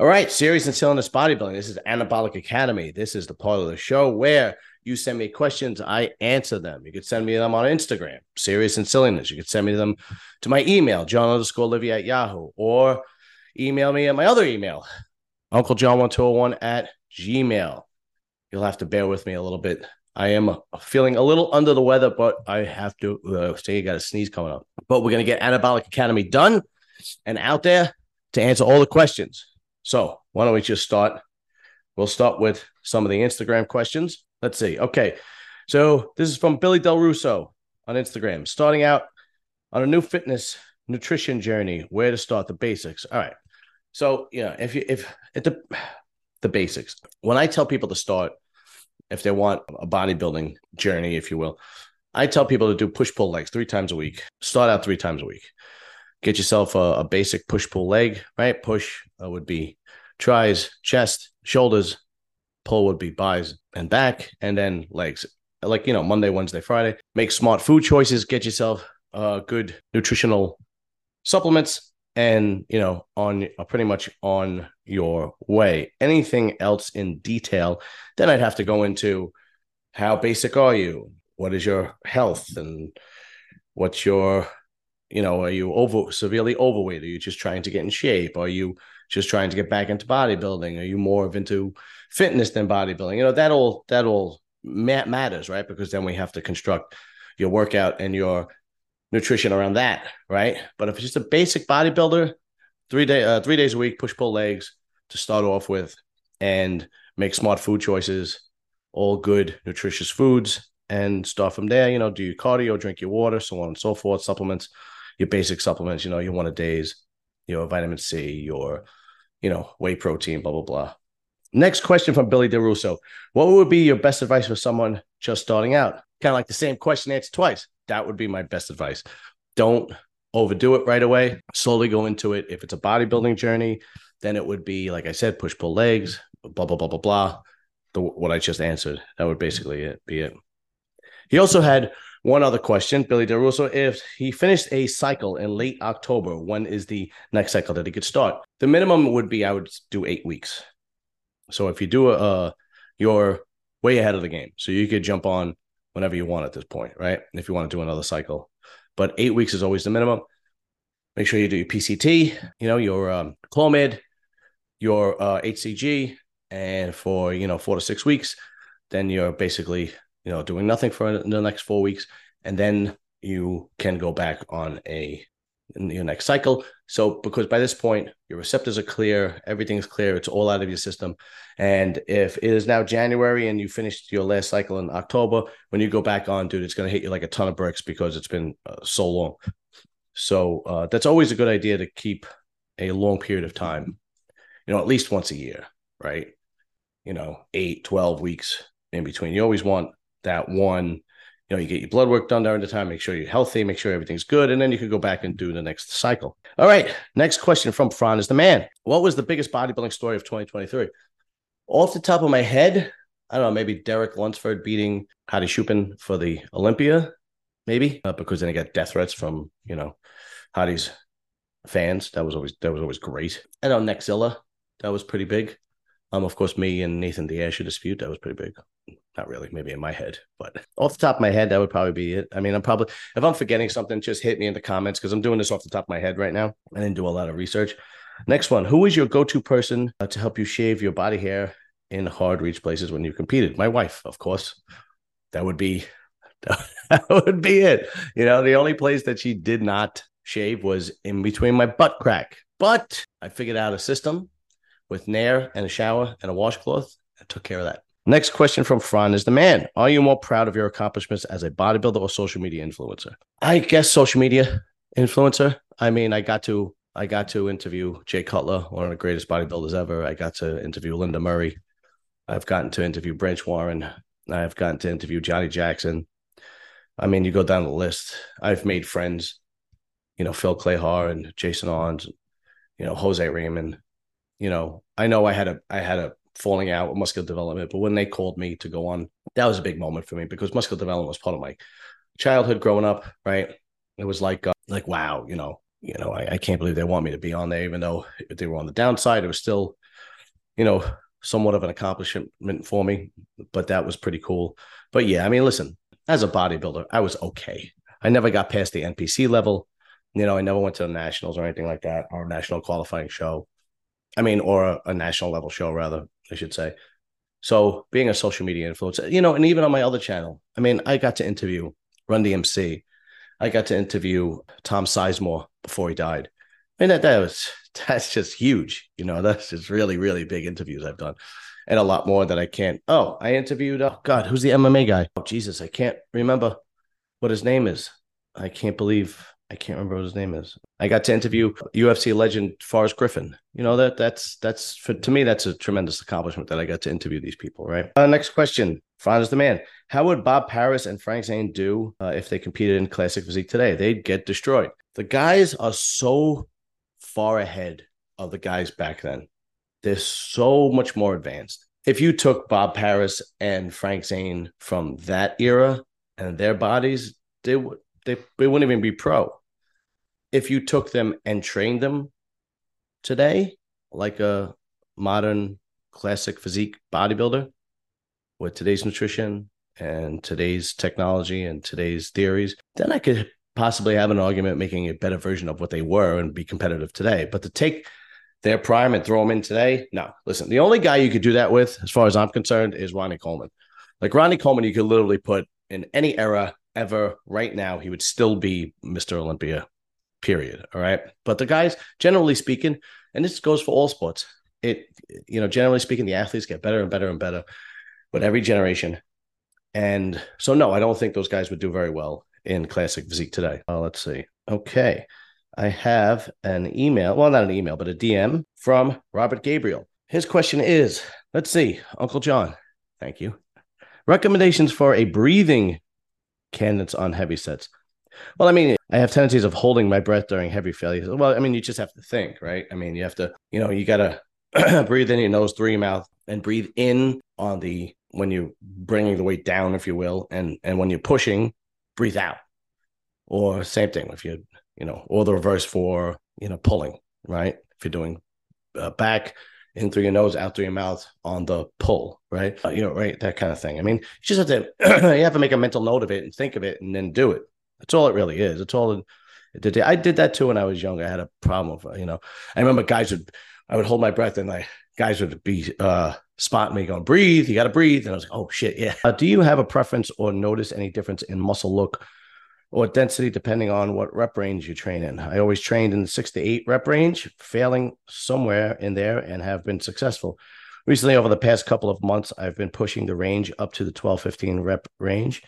All right, serious and silliness bodybuilding. This is Anabolic Academy. This is the part of the show where you send me questions, I answer them. You could send me them on Instagram, serious and silliness. You could send me them to my email, John underscore Livy at Yahoo, or email me at my other email, Uncle John 1201 at Gmail. You'll have to bear with me a little bit. I am feeling a little under the weather, but I have to uh, say, you got a sneeze coming up. But we're going to get Anabolic Academy done and out there to answer all the questions. So why don't we just start? We'll start with some of the Instagram questions. Let's see. Okay. So this is from Billy Del Russo on Instagram. Starting out on a new fitness nutrition journey, where to start the basics. All right. So, yeah, if you if at the the basics. When I tell people to start, if they want a bodybuilding journey, if you will, I tell people to do push pull legs three times a week. Start out three times a week get yourself a, a basic push pull leg, right? Push uh, would be tries, chest, shoulders, pull would be buys and back, and then legs. Like, you know, Monday, Wednesday, Friday. Make smart food choices, get yourself uh, good nutritional supplements, and, you know, on uh, pretty much on your way. Anything else in detail, then I'd have to go into how basic are you? What is your health? And what's your you know, are you over severely overweight? Are you just trying to get in shape? Are you just trying to get back into bodybuilding? Are you more of into fitness than bodybuilding? You know, that all that all matters, right? Because then we have to construct your workout and your nutrition around that, right? But if it's just a basic bodybuilder, three day uh, three days a week, push pull legs to start off with, and make smart food choices, all good nutritious foods, and start from there. You know, do your cardio, drink your water, so on and so forth, supplements your basic supplements, you know, your one a days, your vitamin C, your, you know, whey protein, blah, blah, blah. Next question from Billy DeRusso. What would be your best advice for someone just starting out? Kind of like the same question answered twice. That would be my best advice. Don't overdo it right away. Slowly go into it. If it's a bodybuilding journey, then it would be, like I said, push pull legs, blah, blah, blah, blah, blah. The, what I just answered. That would basically it, be it. He also had one other question, Billy DeRusso. If he finished a cycle in late October, when is the next cycle that he could start? The minimum would be I would do eight weeks. So if you do a, uh, you're way ahead of the game. So you could jump on whenever you want at this point, right? If you want to do another cycle. But eight weeks is always the minimum. Make sure you do your PCT, you know, your um, Clomid, your uh, HCG, and for, you know, four to six weeks, then you're basically you know, doing nothing for the next four weeks, and then you can go back on a your next cycle. So because by this point your receptors are clear, everything's clear, it's all out of your system. And if it is now January and you finished your last cycle in October, when you go back on, dude, it's going to hit you like a ton of bricks because it's been uh, so long. So uh, that's always a good idea to keep a long period of time, you know, at least once a year, right? You know, eight, 12 weeks in between. You always want that one you know you get your blood work done during the time make sure you're healthy make sure everything's good and then you can go back and do the next cycle. All right next question from fran is the man. What was the biggest bodybuilding story of 2023 off the top of my head i don't know maybe derek lunsford beating hadi choopan for the olympia maybe uh, because then he got death threats from you know hadi's fans. That was always that was always great. And know nexzilla that was pretty big. Um of course me and nathan diaz dispute that was pretty big not really, maybe in my head, but off the top of my head, that would probably be it. I mean, I'm probably, if I'm forgetting something, just hit me in the comments because I'm doing this off the top of my head right now. I didn't do a lot of research. Next one Who is your go to person uh, to help you shave your body hair in hard reach places when you competed? My wife, of course. That would be, that would be it. You know, the only place that she did not shave was in between my butt crack. But I figured out a system with Nair and a shower and a washcloth. I took care of that. Next question from Fran is the man. Are you more proud of your accomplishments as a bodybuilder or social media influencer? I guess social media influencer. I mean, I got to I got to interview Jay Cutler, one of the greatest bodybuilders ever. I got to interview Linda Murray. I've gotten to interview Branch Warren. I've gotten to interview Johnny Jackson. I mean, you go down the list. I've made friends, you know, Phil Clahar and Jason Arntz, you know, Jose Ramon. You know, I know I had a I had a falling out with muscular development. But when they called me to go on, that was a big moment for me because muscular development was part of my childhood growing up. Right, it was like uh, like wow, you know, you know, I, I, can't believe they want me to be on there, even though they were on the downside. It was still you know, somewhat of an accomplishment for me, but that was pretty cool. But yeah, I mean, listen, as a bodybuilder, I was okay. I never got past the NPC level. You know, I never went to the nationals or anything like that, or a national qualifying show. I mean, or a, a national level show, rather, I should say. So being a social media influencer, you know, and even on my other channel, I mean, I got to interview Run DMC. I got to interview Tom Sizemore before he died. I mean, that, that was, that's just huge. You know, that's just really, really big interviews I've done and a lot more that I can't. Oh, I interviewed, oh God, who's the MMA guy? Oh, Jesus, I can't remember what his name is. I can't believe I can't remember what his name is. I got to interview UFC legend Forrest Griffin. You know that that's that's for to me that's a tremendous accomplishment that I got to interview these people. Right. Uh, next question. Fran is the man. How would Bob Paris and Frank Zane do uh, if they competed in classic physique today? They'd get destroyed. The guys are so far ahead of the guys back then. They're so much more advanced. If you took Bob Paris and Frank Zane from that era and their bodies, they would they, they wouldn't even be pro. If you took them and trained them today, like a modern classic physique bodybuilder with today's nutrition and today's technology and today's theories, then I could possibly have an argument making a better version of what they were and be competitive today. But to take their prime and throw them in today, no. Listen, the only guy you could do that with, as far as I'm concerned, is Ronnie Coleman. Like Ronnie Coleman, you could literally put in any era ever right now, he would still be Mr. Olympia, period. All right. But the guys, generally speaking, and this goes for all sports, it, you know, generally speaking, the athletes get better and better and better with every generation. And so, no, I don't think those guys would do very well in classic physique today. Uh, let's see. Okay. I have an email, well, not an email, but a DM from Robert Gabriel. His question is let's see, Uncle John, thank you. Recommendations for a breathing candidates on heavy sets. Well, I mean, I have tendencies of holding my breath during heavy failures. Well, I mean, you just have to think, right? I mean, you have to, you know, you got to breathe in your nose through your mouth and breathe in on the when you're bringing the weight down, if you will, and and when you're pushing, breathe out. Or same thing if you, you know, or the reverse for you know pulling, right? If you're doing uh, back in through your nose, out through your mouth on the pull, right? Uh, you know, right, that kind of thing. I mean, you just have to you have to make a mental note of it and think of it and then do it. That's all it really is. It's all it did. I did that too when I was young. I had a problem with, you know, I remember guys would I would hold my breath and like guys would be uh spotting me going, breathe, you gotta breathe. And I was like, oh shit, yeah. Uh, do you have a preference or notice any difference in muscle look or density depending on what rep range you train in. I always trained in the six to eight rep range, failing somewhere in there and have been successful. Recently, over the past couple of months, I've been pushing the range up to the 12, 15 rep range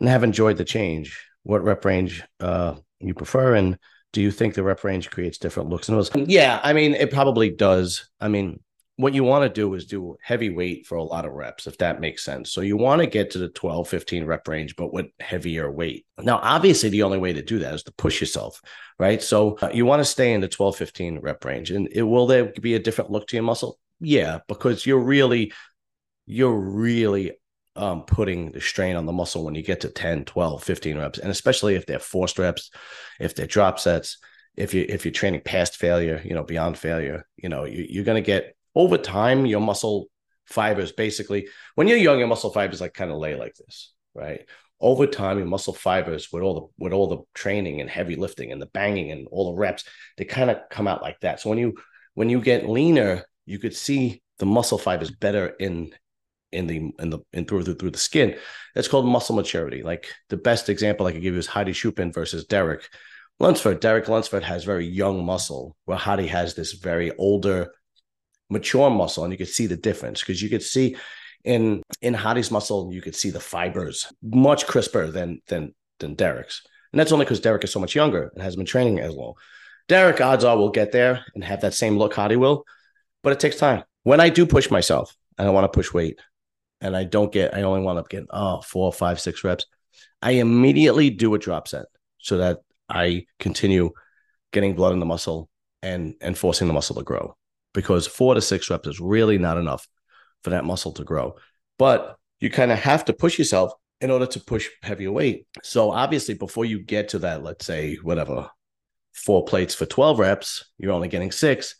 and have enjoyed the change. What rep range uh, you prefer? And do you think the rep range creates different looks and those? Yeah, I mean, it probably does. I mean, what you want to do is do heavy weight for a lot of reps, if that makes sense. So you want to get to the 12, 15 rep range, but with heavier weight. Now, obviously, the only way to do that is to push yourself, right? So uh, you want to stay in the 12, 15 rep range. And it, will there be a different look to your muscle? Yeah, because you're really, you're really um, putting the strain on the muscle when you get to 10, 12, 15 reps. And especially if they're forced reps, if they're drop sets, if you if you're training past failure, you know, beyond failure, you know, you, you're going to get over time, your muscle fibers basically, when you're young, your muscle fibers like kind of lay like this, right? Over time, your muscle fibers with all the with all the training and heavy lifting and the banging and all the reps, they kind of come out like that. So when you when you get leaner, you could see the muscle fibers better in in the in the in through through, through the skin. That's called muscle maturity. Like the best example I could give you is Hadi Choopan versus Derek Lunsford. Derek Lunsford has very young muscle, where Hadi has this very older mature muscle and you could see the difference because you could see in in Hadi's muscle you could see the fibers much crisper than than than Derek's. And that's only because Derek is so much younger and hasn't been training as long. Derek, odds are, will get there and have that same look Hadi will, but it takes time. When I do push myself and I want to push weight and I don't get, I only want to get, oh, four, five, six reps, I immediately do a drop set so that I continue getting blood in the muscle and and forcing the muscle to grow because four to six reps is really not enough for that muscle to grow. But you kind of have to push yourself in order to push heavier weight. So obviously, before you get to that, let's say whatever, four plates for 12 reps, you're only getting six.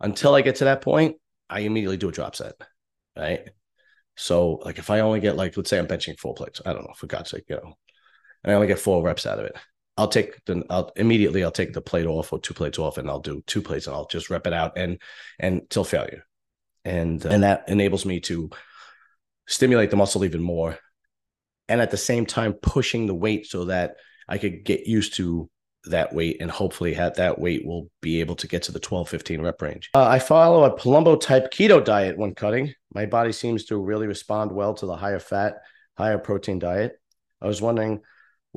Until I get to that point, I immediately do a drop set, right? So like if I only get like let's say I'm benching four plates, I don't know for God's sake, you know, and I only get four reps out of it. I'll take the I'll immediately I'll take the plate off or two plates off and I'll do two plates and I'll just rep it out and and till failure. And and that enables me to stimulate the muscle even more and at the same time pushing the weight so that I could get used to that weight and hopefully have that weight will be able to get to the 12 15 rep range. Uh, I follow a Palumbo type keto diet when cutting. My body seems to really respond well to the higher fat, higher protein diet. I was wondering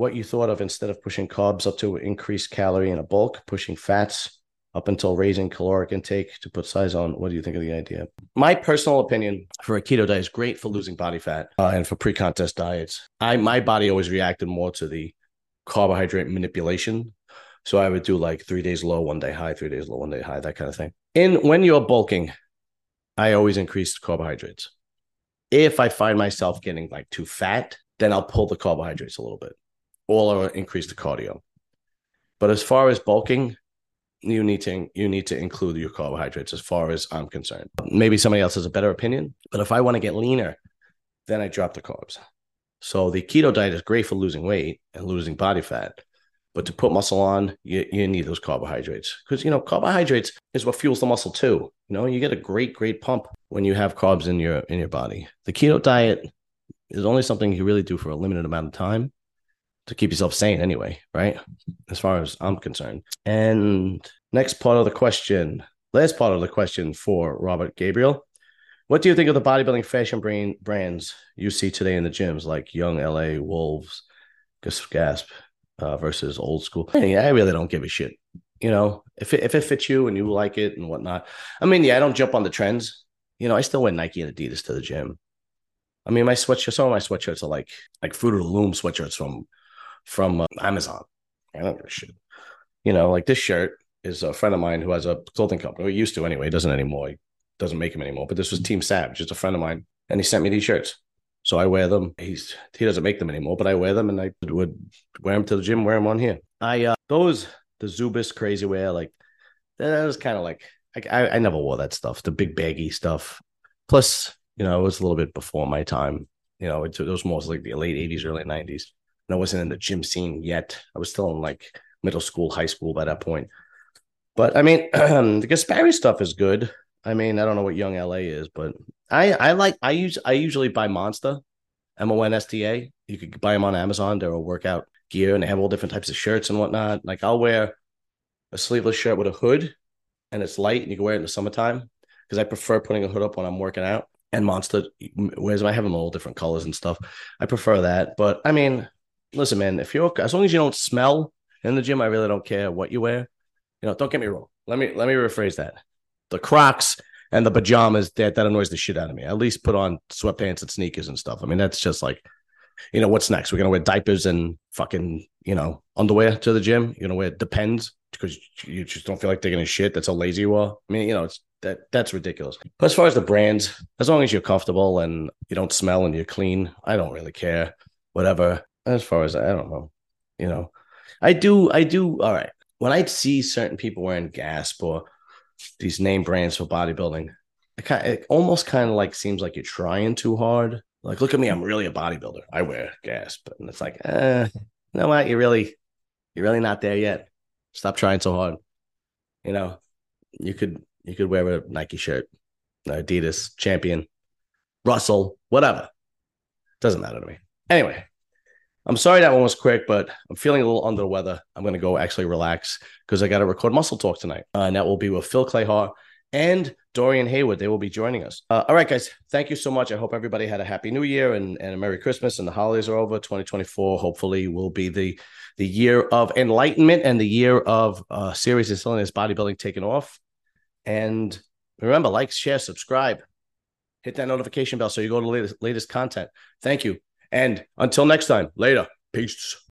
what you thought of instead of pushing carbs up to increase calorie in a bulk, pushing fats up until raising caloric intake to put size on. What do you think of the idea? My personal opinion for a keto diet is great for losing body fat uh, and for pre-contest diets. I my body always reacted more to the carbohydrate manipulation. So I would do like three days low, one day high, three days low, one day high, that kind of thing. In when you're bulking, I always increase carbohydrates. If I find myself getting like too fat, then I'll pull the carbohydrates a little bit, or I'll increase the cardio. But as far as bulking, you need to you need to include your carbohydrates as far as I'm concerned. Maybe somebody else has a better opinion, but if I want to get leaner, then I drop the carbs. So the keto diet is great for losing weight and losing body fat, but to put muscle on, you, you need those carbohydrates because you know carbohydrates is what fuels the muscle too. You know, you get a great great pump when you have carbs in your in your body. The keto diet is only something you really do for a limited amount of time to keep yourself sane anyway, right? As far as I'm concerned. And next part of the question, last part of the question for Robert Gabriel. What do you think of the bodybuilding fashion brain brands you see today in the gyms, like Young LA, Wolves, Gasp, uh, versus old school? I really don't give a shit. You know, if it, if it fits you and you like it and whatnot. I mean, yeah, I don't jump on the trends. You know, I still wear Nike and Adidas to the gym. I mean, my sweatshirt, some of my sweatshirts are like like Fruit of the Loom sweatshirts from from uh, Amazon. I don't give a shit. You know, like this shirt is a friend of mine who has a clothing company. He used to anyway. Doesn't anymore. He doesn't make them anymore. But this was Team Savage. Just a friend of mine, and he sent me these shirts. So I wear them. He's he doesn't make them anymore, but I wear them, and I would wear them to the gym. Wear them on here. I uh those the Zubaz crazy wear like that was kind of like I, I never wore that stuff. The big baggy stuff. Plus, you know, it was a little bit before my time. You know, it, it was mostly like the late '80s, early '90s and I wasn't in the gym scene yet. I was still in like middle school, high school by that point. But I mean, the Gaspari stuff is good. I mean, I don't know what Young LA is, but I I like I use I usually buy Monsta, M O N S T A. You could buy them on Amazon. They're a workout gear, and they have all different types of shirts and whatnot. Like I'll wear a sleeveless shirt with a hood, and it's light, and you can wear it in the summertime because I prefer putting a hood up when I'm working out. And Monsta wears I have them all different colors and stuff. I prefer that, but I mean, listen, man, if you're as long as you don't smell in the gym, I really don't care what you wear. You know, don't get me wrong. Let me let me rephrase that. The Crocs and the pajamas that that annoys the shit out of me. At least put on sweatpants and sneakers and stuff. I mean, that's just like, you know, what's next? We're gonna wear diapers and fucking, you know, underwear to the gym. You're gonna wear depends because you just don't feel like taking a shit. That's how lazy you are. I mean, you know, it's that that's ridiculous. But as far as the brands, as long as you're comfortable and you don't smell and you're clean, I don't really care. Whatever as far as I don't know, you know, I do, I do. All right. When I see certain people wearing Gasp or these name brands for bodybuilding, it, kind of, it almost kind of like seems like you're trying too hard. Like, look at me, I'm really a bodybuilder. I wear Gasp, and it's like, eh, you know what? You're really, you're really not there yet. Stop trying so hard. You know, you could, you could wear a Nike shirt, Adidas, Champion, Russell, whatever. Doesn't matter to me. Anyway, I'm sorry that one was quick, but I'm feeling a little under the weather. I'm going to go actually relax because I got to record Muscle Talk tonight. Uh, and that will be with Phil Clahar and Dorian Haywood. They will be joining us. Uh, all right, guys. Thank you so much. I hope everybody had a happy new year and, and a Merry Christmas and the holidays are over. 2024 hopefully will be the, the year of enlightenment and the year of uh, serious and silliness bodybuilding taking off. And remember, like, share, subscribe, hit that notification bell so you go to the latest, latest content. Thank you. And until next time, later. Peace.